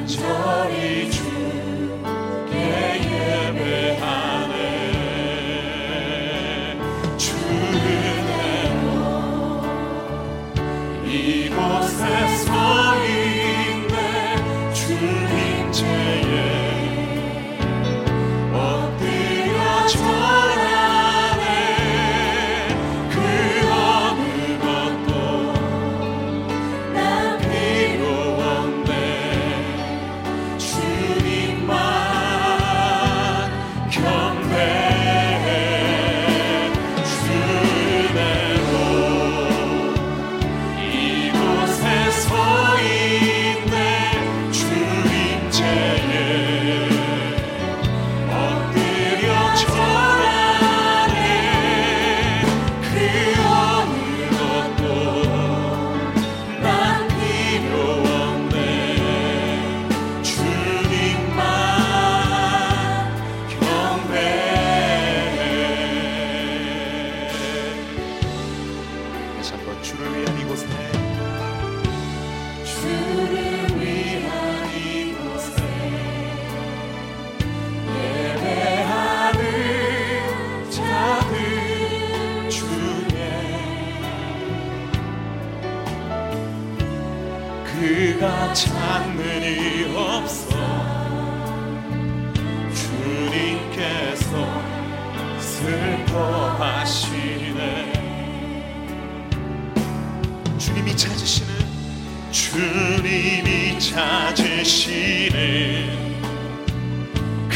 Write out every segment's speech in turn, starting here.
간절히 주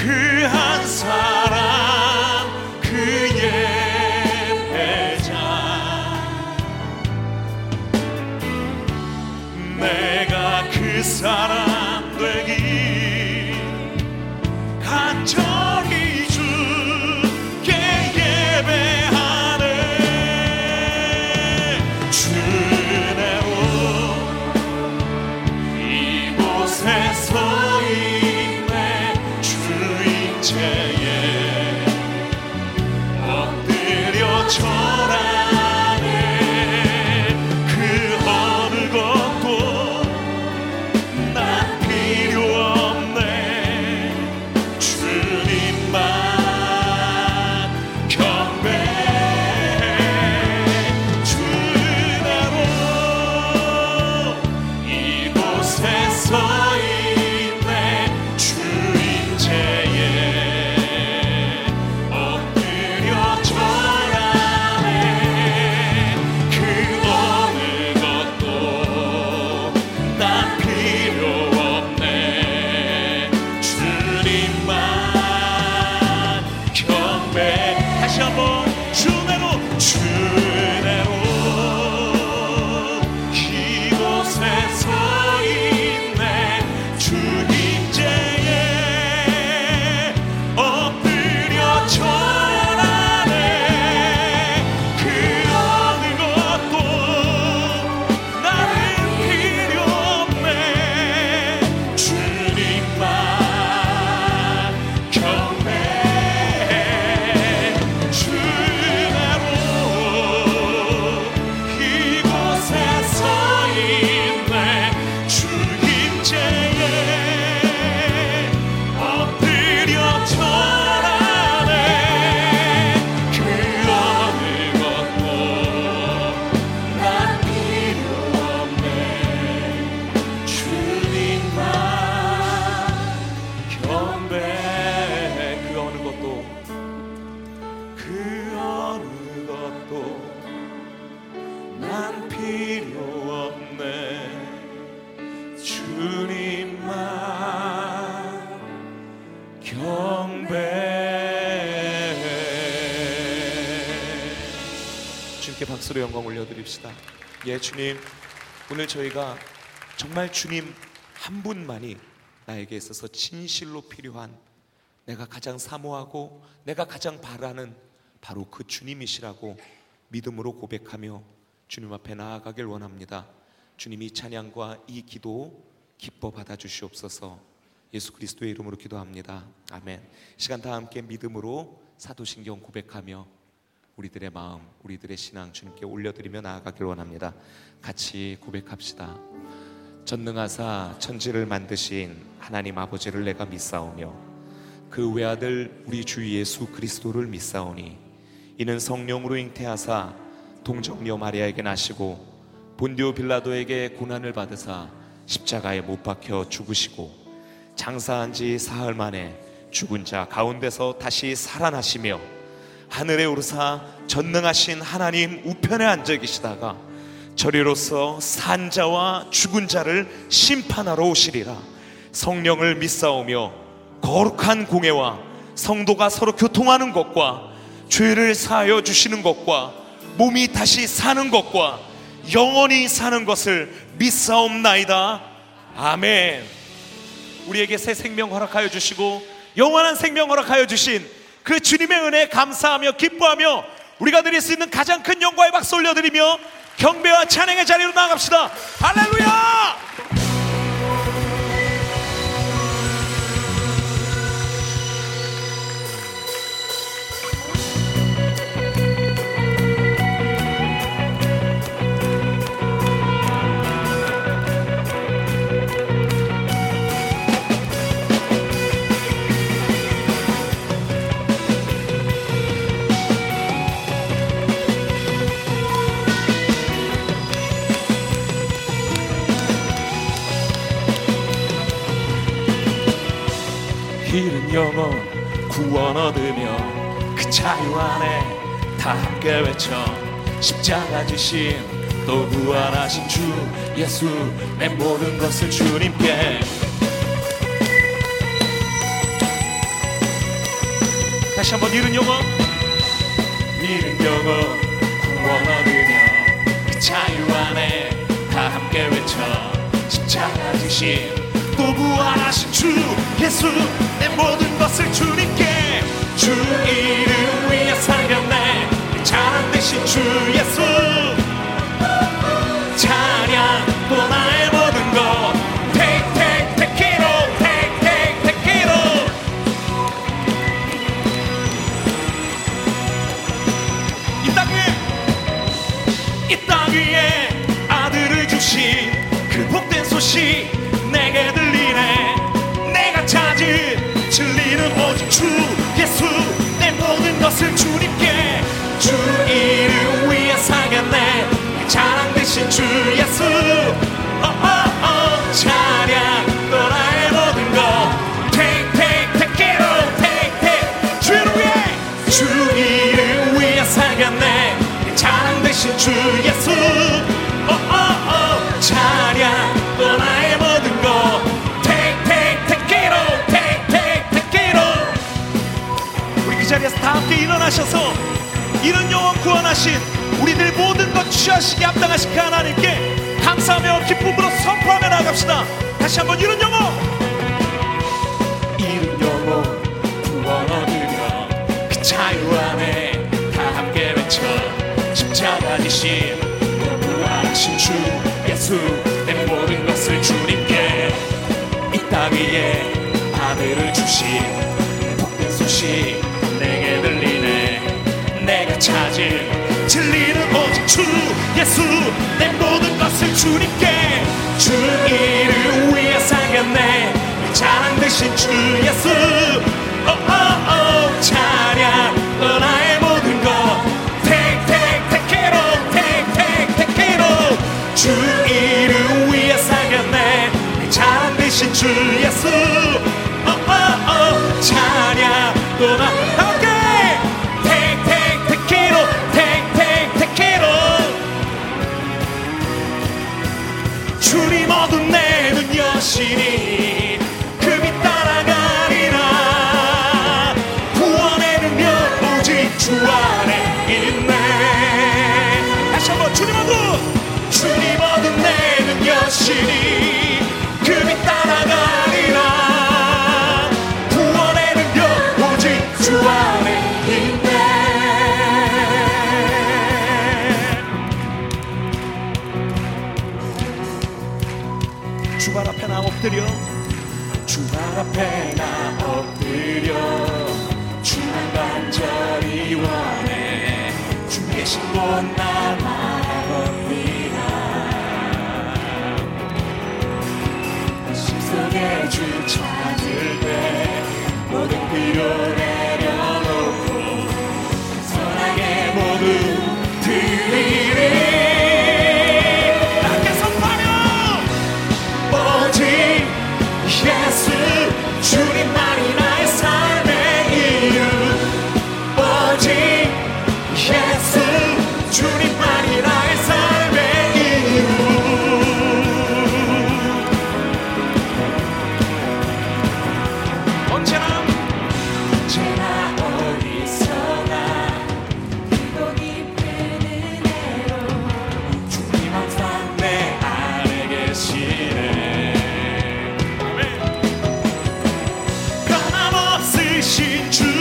here. 드립시다. 예, 주님. 오늘 저희가 정말 주님 한 분만이 나에게 있어서 진실로 필요한 내가 가장 사모하고 내가 가장 바라는 바로 그 주님이시라고 믿음으로 고백하며 주님 앞에 나아가길 원합니다. 주님 이 찬양과 이 기도 기뻐 받아 주시옵소서. 예수 그리스도의 이름으로 기도합니다. 아멘. 시간 다 함께 믿음으로 사도신경 고백하며 우리들의 마음, 우리들의 신앙 주님께 올려드리며 나아가길 원합니다. 같이 고백합시다. 전능하사 천지를 만드신 하나님 아버지를 내가 믿사오며 그 외아들 우리 주 예수 그리스도를 믿사오니 이는 성령으로 잉태하사 동정녀 마리아에게 나시고 본디오 빌라도에게 고난을 받으사 십자가에 못 박혀 죽으시고 장사한 지 사흘 만에 죽은 자 가운데서 다시 살아나시며 하늘에 오르사 전능하신 하나님 우편에 앉아 계시다가 저리로서 산 자와 죽은 자를 심판하러 오시리라. 성령을 믿사오며 거룩한 공예와 성도가 서로 교통하는 것과 죄를 사하여 주시는 것과 몸이 다시 사는 것과 영원히 사는 것을 믿사옵나이다. 아멘. 우리에게 새 생명 허락하여 주시고 영원한 생명 허락하여 주신 그 주님의 은혜 감사하며 기뻐하며 우리가 드릴 수 있는 가장 큰 영광의 박수 올려드리며 경배와 찬양의 자리로 나갑시다. 할렐루야! 영혼 구원 얻으며 그 자유 안에 다 함께 외쳐 십자가 지신 또 부활하신 주 예수 내 모든 것을 주님께. 다시 한번 잃은 영혼. 잃은 영혼 구원 얻으며 그 자유 안에 다 함께 외쳐 십자가 지신 또 부활하신 주 예수 내 모든 것을 주님께. 주 이름 위에 살렸네 자랑 되신 주 주 예수 내 모든 것을 주님께. 주 이름 위에 살겠네. 자랑 되신 주 예수. 어, 어, 어, 찬 그 자리에서 다 함께 일어나셔서 이런 영혼 구원하신 우리들 모든 것 취하시게 합당하신 그 하나님께 감사하며 기쁨으로 선포하며 나갑시다. 다시 한번 이런 영혼! 이른 영혼 구원 얻으며 그 자유 안에 다 함께 외쳐 십자가 지신 부활하신 주 예수 주님께 주 이름 위에 살겠네. 자랑 되신 주 예수. 오오오 모든 것. take take it all take take take it all 주 이름 위에 살겠네. 자랑 되신 주 예수 아멘. 변함없으신 주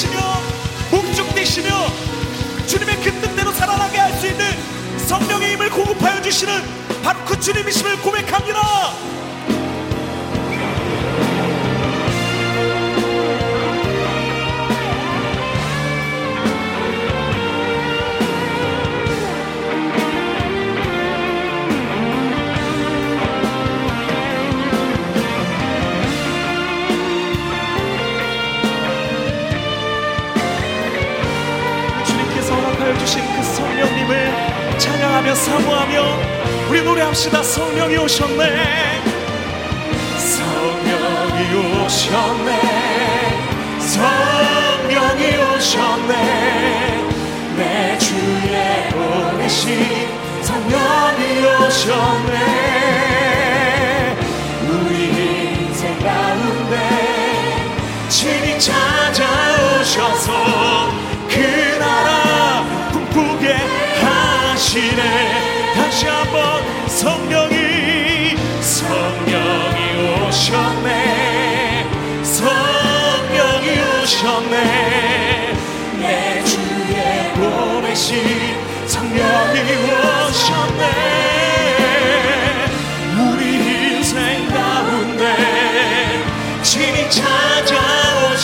되시며 목적 되시며 주님의 그 뜻대로 살아나게 할 수 있는 성령의 힘을 공급하여 주시는 바로 그 주님이심을 고백합니다 찬양하며 사모하며 우리 노래합시다. 성령이 오셨네. 성령이 오셨네. 성령이 오셨네. 내 주에 보내신 성령이 오셨네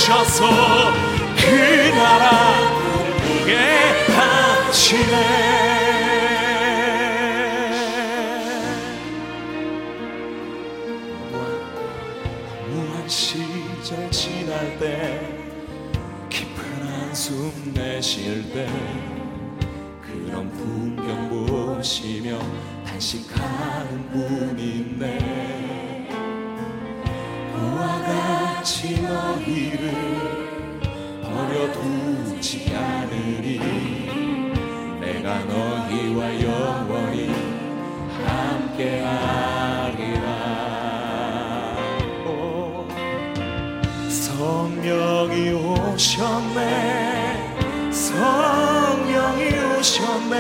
오셔서. 그 나라 꿈꾸게 하시네. 무한 시절 지날 때 깊은 한숨 내쉴 때 그런 풍경 보시며 단식하는 분 있네 우와 같이 너희를 버려두지 않으리. 내가 너희와 영원히 함께하리라. 성령이 오셨네. 성령이 오셨네.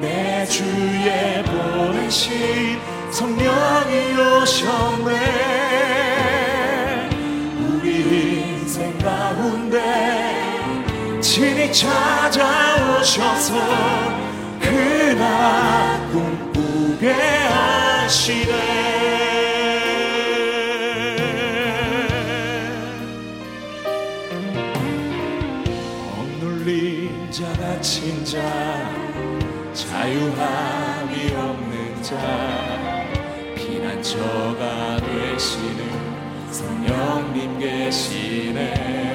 내 주에 보내신 성령이 오셨네. 주님이 찾아오셔서 그날 꿈꾸게 하시네. 억눌린 자 다친 자 자유함이 없는 자 피난처가 되시는 성령님 계시네.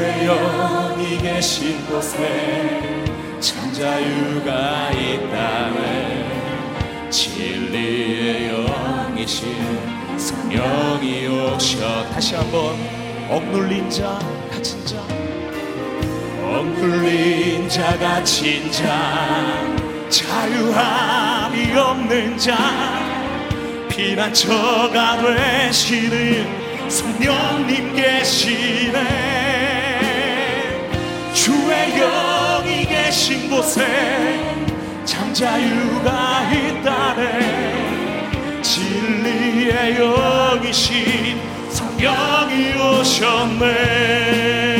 주의 영이 계신 곳에 참 자유가 있다네 진리의 영이신 성령이 오셔. 다시 한번 억눌린 자 갇힌 자. 억눌린 자 갇힌 자. 자유함이 없는 자. 피난처가 되시는 성령님 계시네. 주의 영이 계신 곳에 참 자유가 있다네. 진리의 영이신 성령이 오셨네.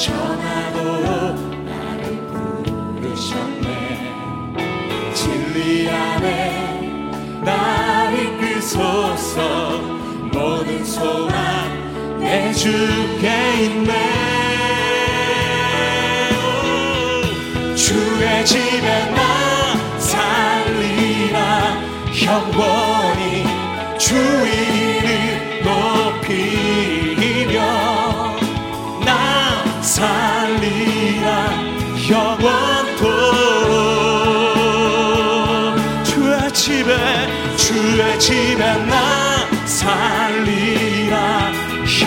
전하도록 나를 부르셨네. 진리 안에 날 이끄소서 그 모든 소망 내 주께 있네. 주의 집에 나 살리라. 영원히 주의 이름 영원토록 주의 집에 주의 집에 나 살리라.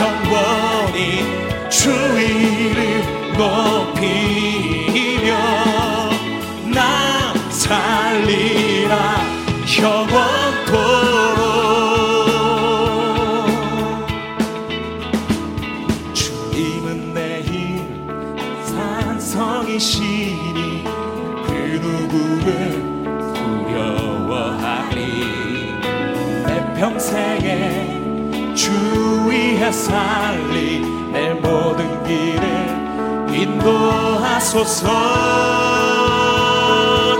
영원히 주 이름 높 인도하소서.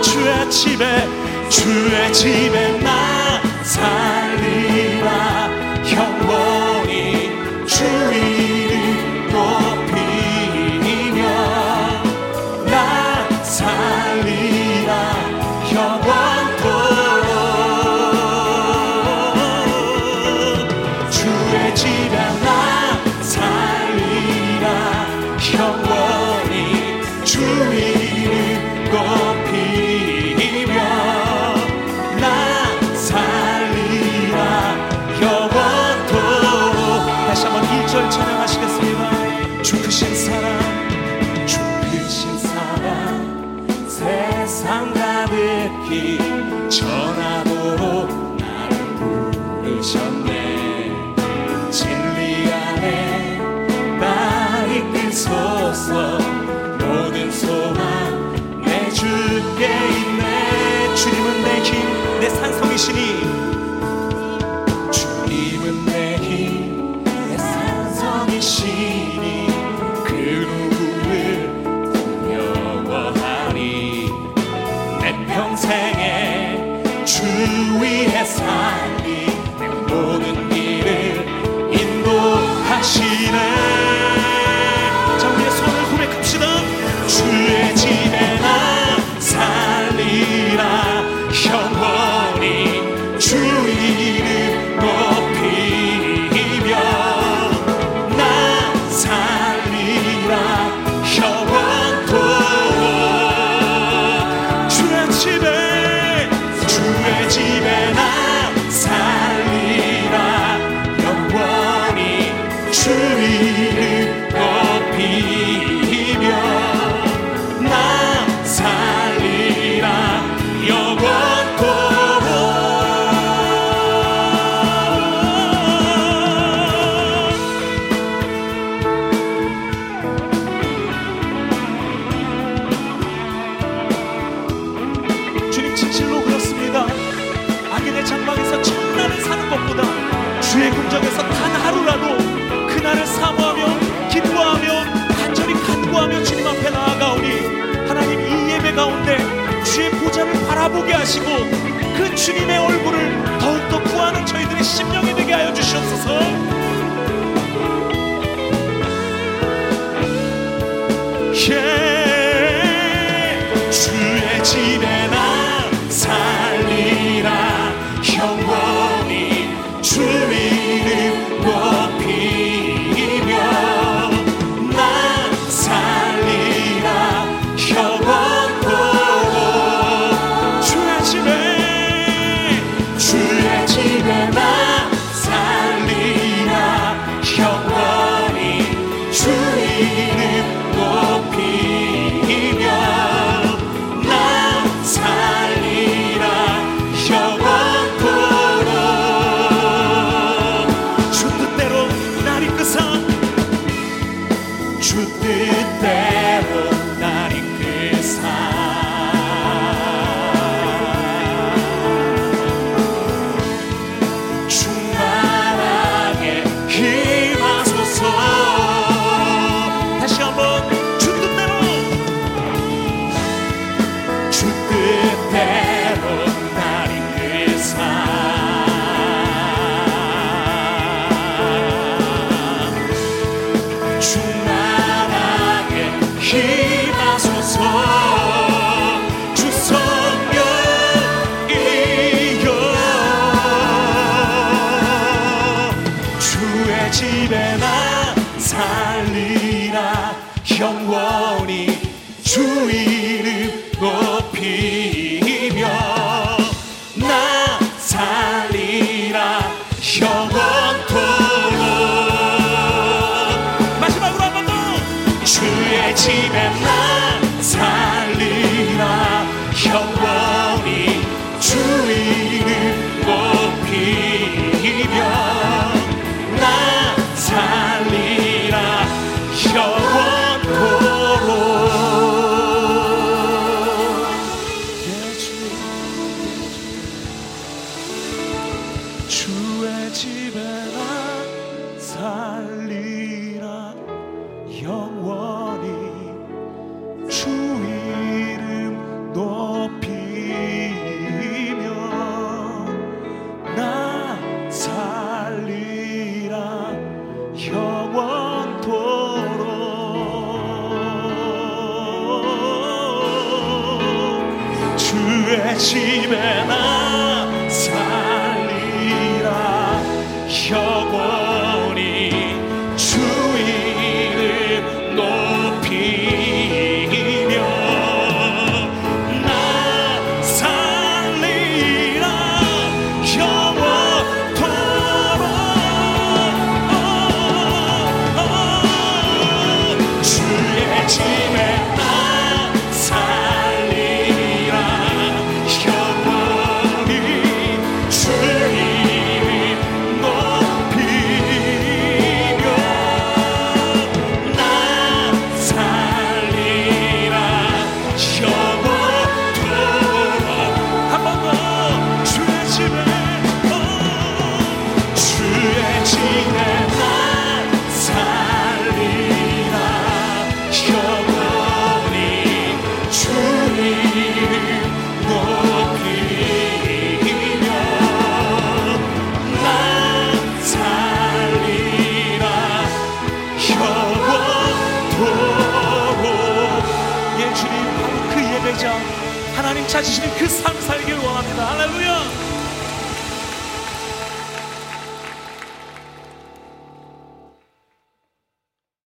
주의 집에 주의 집에 나 살리라. 영원히 주 이름 높이며 나 살리라. 영원토록 주의 집에 나 살리라. 영원 히주 날을 사는 것보다 주의 궁정에서 단 하루라도 그날을 사모하며 기도하며 간절히 간구하며 주님 앞에 나아가오니 하나님 이 예배 가운데 주의 보좌를 바라보게 하시고 그 주님의 얼굴을 더욱더 구하는 저희들의 심령이 되게 하여 주시옵소서. 예, 주의 집에